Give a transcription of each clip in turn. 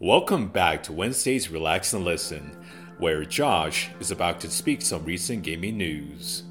Welcome back to Wednesday's Relax and Listen, where Josh is about to speak some recent gaming news.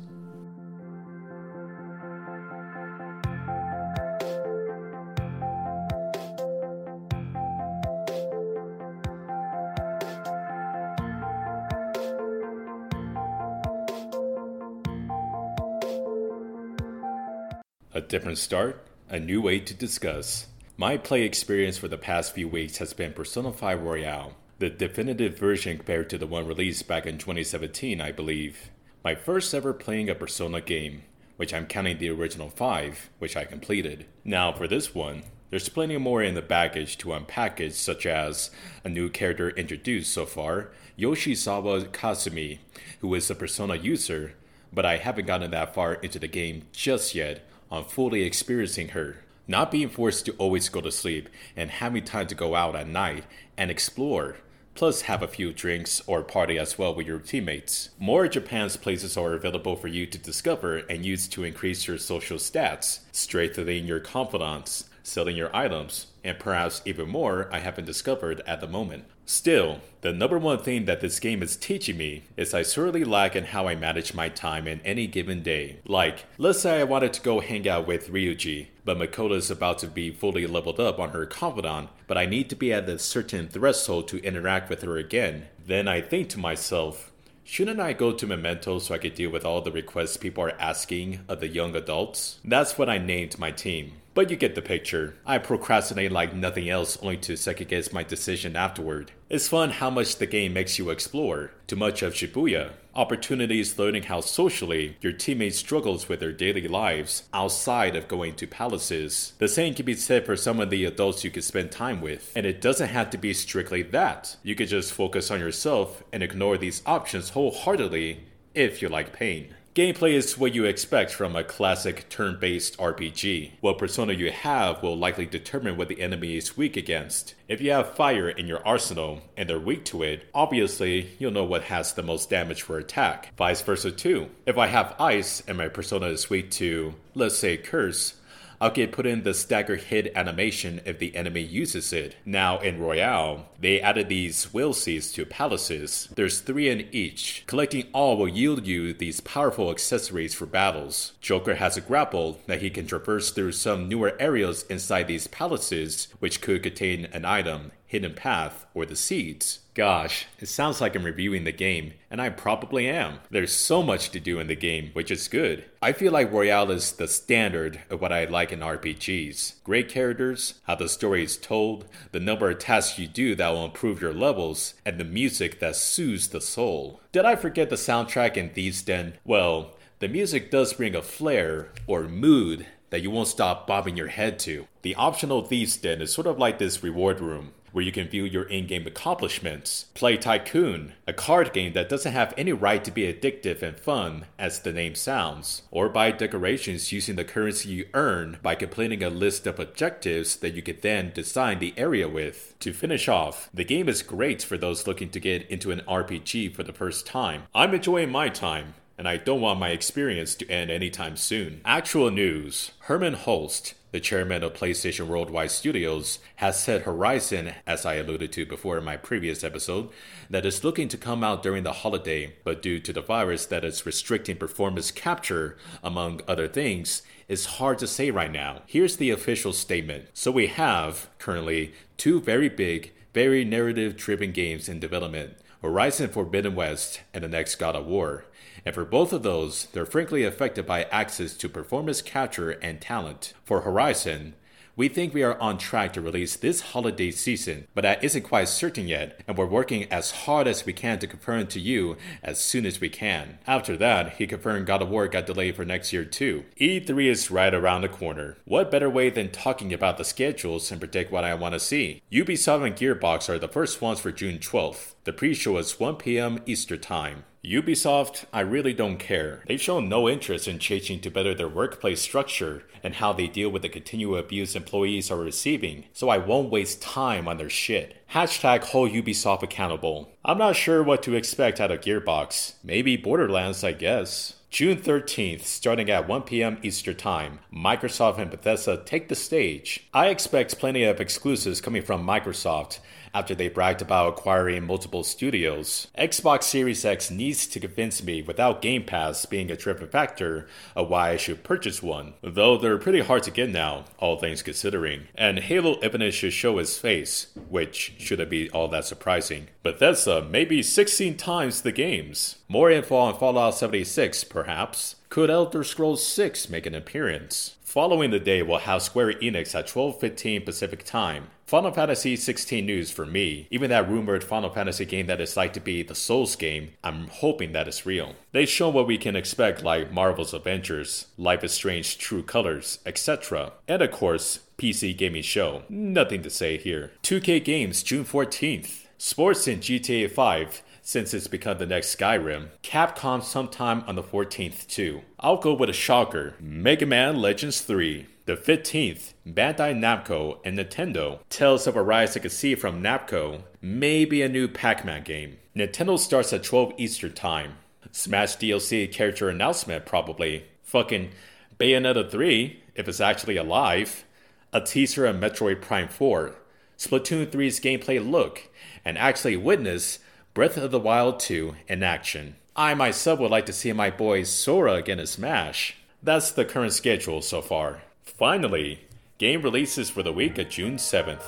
A different start, a new way to discuss. My play experience for the past few weeks has been Persona 5 Royal, the definitive version compared to the one released back in 2017, I believe. My first ever playing a Persona game, which I'm counting the original 5, which I completed. Now, for this one, there's plenty more in the baggage to unpackage, such as a new character introduced so far, Yoshizawa Kasumi, who is a Persona user, but I haven't gotten that far into the game just yet on fully experiencing her not being forced to always go to sleep and having time to go out at night and explore, plus have a few drinks or party as well with your teammates. More Japan's places are available for you to discover and use to increase your social stats, strengthening your confidence, selling your items, and perhaps even more I haven't discovered at the moment. Still, the number one thing that this game is teaching me is I sorely lack in how I manage my time in any given day. Like, let's say I wanted to go hang out with Ryuji, but Makoto is about to be fully leveled up on her confidant, but I need to be at a certain threshold to interact with her again. Then I think to myself, Shouldn't I go to Mementos so I could deal with all the requests people are asking of the young adults? That's what I named my team. But you get the picture. I procrastinate like nothing else only to second guess my decision afterward. It's fun how much the game makes you explore. Too much of Shibuya. Opportunities learning how socially your teammates struggles with their daily lives outside of going to palaces. The same can be said for some of the adults you could spend time with. And it doesn't have to be strictly that. You could just focus on yourself and ignore these options wholeheartedly if you like pain. Gameplay is what you expect from a classic turn based RPG. What persona you have will likely determine what the enemy is weak against. If you have fire in your arsenal and they're weak to it, obviously you'll know what has the most damage for attack. Vice versa too. If I have ice and my persona is weak to, let's say, curse, I'll get put in the stagger hit animation if the enemy uses it. Now in Royal, they added these will seeds to palaces. There's three in each. Collecting all will yield you these powerful accessories for battles. Joker has a grapple that he can traverse through some newer areas inside these palaces, which could contain an item, hidden path, or the seeds. Gosh, it sounds like I'm reviewing the game, and I probably am. There's so much to do in the game, which is good. I feel like Royal is the standard of what I like in RPGs. Great characters, how the story is told, the number of tasks you do that will improve your levels, and the music that soothes the soul. Did I forget the soundtrack in Thieves' Den? Well, the music does bring a flair or mood that you won't stop bobbing your head to. The optional Thieves' Den is sort of like this reward room where you can view your in game accomplishments. Play Tycoon, a card game that doesn't have any right to be addictive and fun, as the name sounds. Or buy decorations using the currency you earn by completing a list of objectives that you can then design the area with. To finish off, the game is great for those looking to get into an RPG for the first time. I'm enjoying my time and I don't want my experience to end anytime soon. Actual news Hermen Hulst, the chairman of PlayStation Worldwide Studios, has said Horizon, as I alluded to before in my previous episode, that is looking to come out during the holiday, but due to the virus that is restricting performance capture, among other things, is hard to say right now. Here's the official statement. So we have, currently, two very big, very narrative driven games in development Horizon Forbidden West and the next God of War. And for both of those, they're frankly affected by access to performance capture and talent. For Horizon, we think we are on track to release this holiday season, but that isn't quite certain yet, and we're working as hard as we can to confirm to you as soon as we can. After that, he confirmed God of War got delayed for next year too. E3 is right around the corner. What better way than talking about the schedules and predict what I want to see? Ubisoft and Gearbox are the first ones for June 12th. The pre-show is 1 p.m. Eastern Time. Ubisoft, I really don't care. They've shown no interest in changing to better their workplace structure and how they deal with the continual abuse employees are receiving, so I won't waste time on their shit. Hashtag hold Ubisoft accountable. I'm not sure what to expect out of Gearbox. Maybe Borderlands, I guess. June 13th, starting at 1 p.m. Eastern Time, Microsoft and Bethesda take the stage. I expect plenty of exclusives coming from Microsoft, after they bragged about acquiring multiple studios. Xbox Series X needs to convince me without Game Pass being a tripping factor of why I should purchase one, though they're pretty hard to get now, all things considering. And Halo Infinite should show its face, which shouldn't be all that surprising. Bethesda maybe 16 times the games. More info on Fallout 76, perhaps. Could Elder Scrolls 6 make an appearance? Following the day, we'll have Square Enix at 12:15 Pacific Time. Final Fantasy 16 news for me. Even that rumored Final Fantasy game that is like to be the Souls game, I'm hoping that is real. They've shown what we can expect like Marvel's Avengers, Life is Strange True Colors, etc. And of course, PC gaming show. Nothing to say here. 2K Games June 14th. Sports in GTA 5 since it's become the next Skyrim. Capcom sometime on the 14th too. I'll go with a shocker. Mega Man Legends 3. The 15th, Bandai Namco and Nintendo. Tales of Arise I could see from Namco. Maybe a new Pac-Man game. Nintendo starts at 12 Eastern Time. Smash DLC character announcement probably. Fucking Bayonetta 3, if it's actually alive. A teaser of Metroid Prime 4. Splatoon 3's gameplay look. And actually witness Breath of the Wild 2 in action. I myself would like to see my boy Sora again in Smash. That's the current schedule so far. Finally, game releases for the week of June 7th.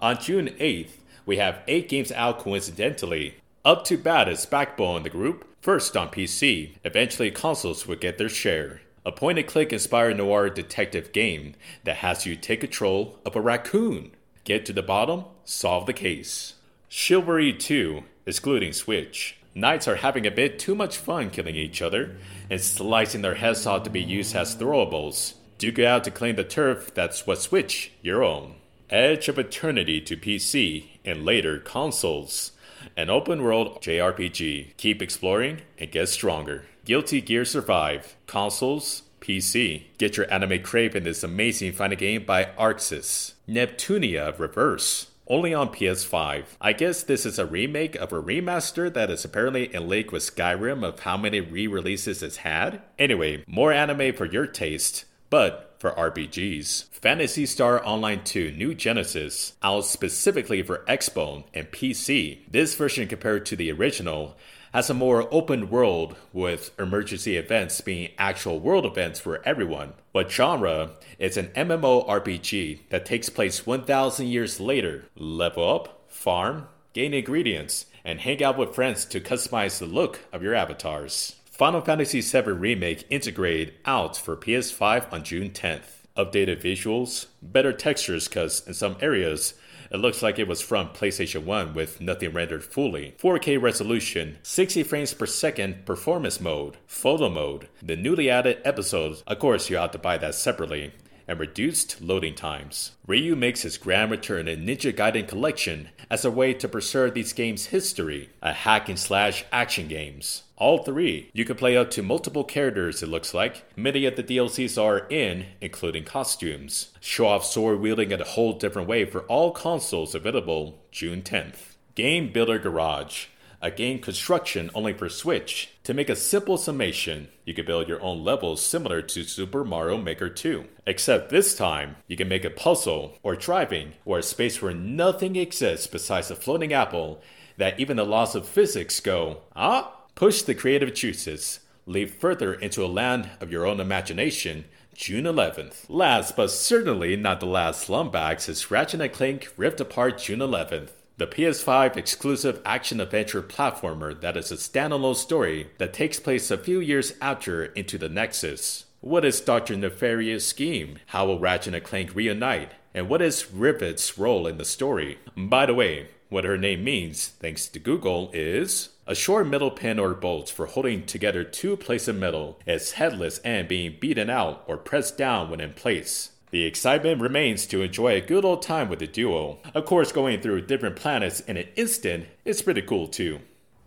On June 8th, we have 8 games out coincidentally. Up to Bat is backbone in the group, first on PC. Eventually, consoles will get their share. A point and click inspired noir detective game that has you take control of a raccoon. Get to the bottom, solve the case. Chivalry 2, excluding Switch. Knights are having a bit too much fun killing each other and slicing their heads off to be used as throwables. Duke it out to claim the turf that's what Switch, your own. Edge of Eternity to PC and later consoles. An open world JRPG. Keep exploring and get stronger. Guilty Gear Strive. Consoles, PC. Get your anime crave in this amazing fighting game by ArcSys. Neptunia Reverse. Only on PS5. I guess this is a remake of a remaster that is apparently in league with Skyrim of how many re releases it's had. Anyway, more anime for your taste, but for RPGs. Phantasy Star Online 2 New Genesis, out specifically for Xbone and PC. This version, compared to the original, has a more open world with emergency events being actual world events for everyone. But genre is an MMORPG that takes place 1000 years later. Level up, farm, gain ingredients, and hang out with friends to customize the look of your avatars. Final Fantasy VII Remake Intergrade out for PS5 on June 10th. Updated visuals, better textures because in some areas it looks like it was from PlayStation 1 with nothing rendered fully. 4K resolution, 60 frames per second performance mode, photo mode, the newly added episodes, of course you have to buy that separately, and reduced loading times. Ryu makes his grand return in Ninja Gaiden Collection as a way to preserve these games' history, a hack and slash action games. All three. You can play up to multiple characters, it looks like. Many of the DLCs are in, including costumes. Show off sword wielding in a whole different way for all consoles available June 10th. Game Builder Garage a game construction only for Switch. To make a simple summation, you can build your own levels similar to Super Mario Maker 2. Except this time, you can make a puzzle, or driving, or a space where nothing exists besides a floating apple that even the laws of physics go, ah, Push the creative juices. Leap further into a land of your own imagination. June 11th. Last but certainly not the last Slumbags is Ratchet & Clank Rift Apart June 11th. The PS5 exclusive action adventure platformer that is a standalone story that takes place a few years after Into the Nexus. What is Dr. Nefarious' scheme? How will Ratchet & Clank reunite? And what is Rivet's role in the story? By the way, what her name means, thanks to Google, is a short metal pin or bolt for holding together two plates of metal is headless and being beaten out or pressed down when in place. The excitement remains to enjoy a good old time with the duo. Of course, going through different planets in an instant is pretty cool too.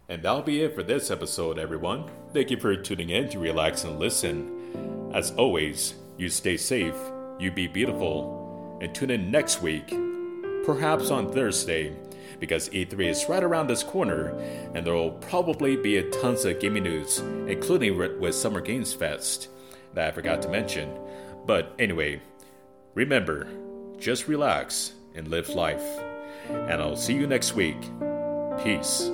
And that'll be it for this episode, everyone. Thank you for tuning in to relax and listen. As always, you stay safe, you be beautiful, and tune in next week, perhaps on Thursday, because E3 is right around this corner, and there will probably be tons of gaming news, including with Summer Games Fest, that I forgot to mention. But anyway, Remember, just relax and live life. And I'll see you next week. Peace.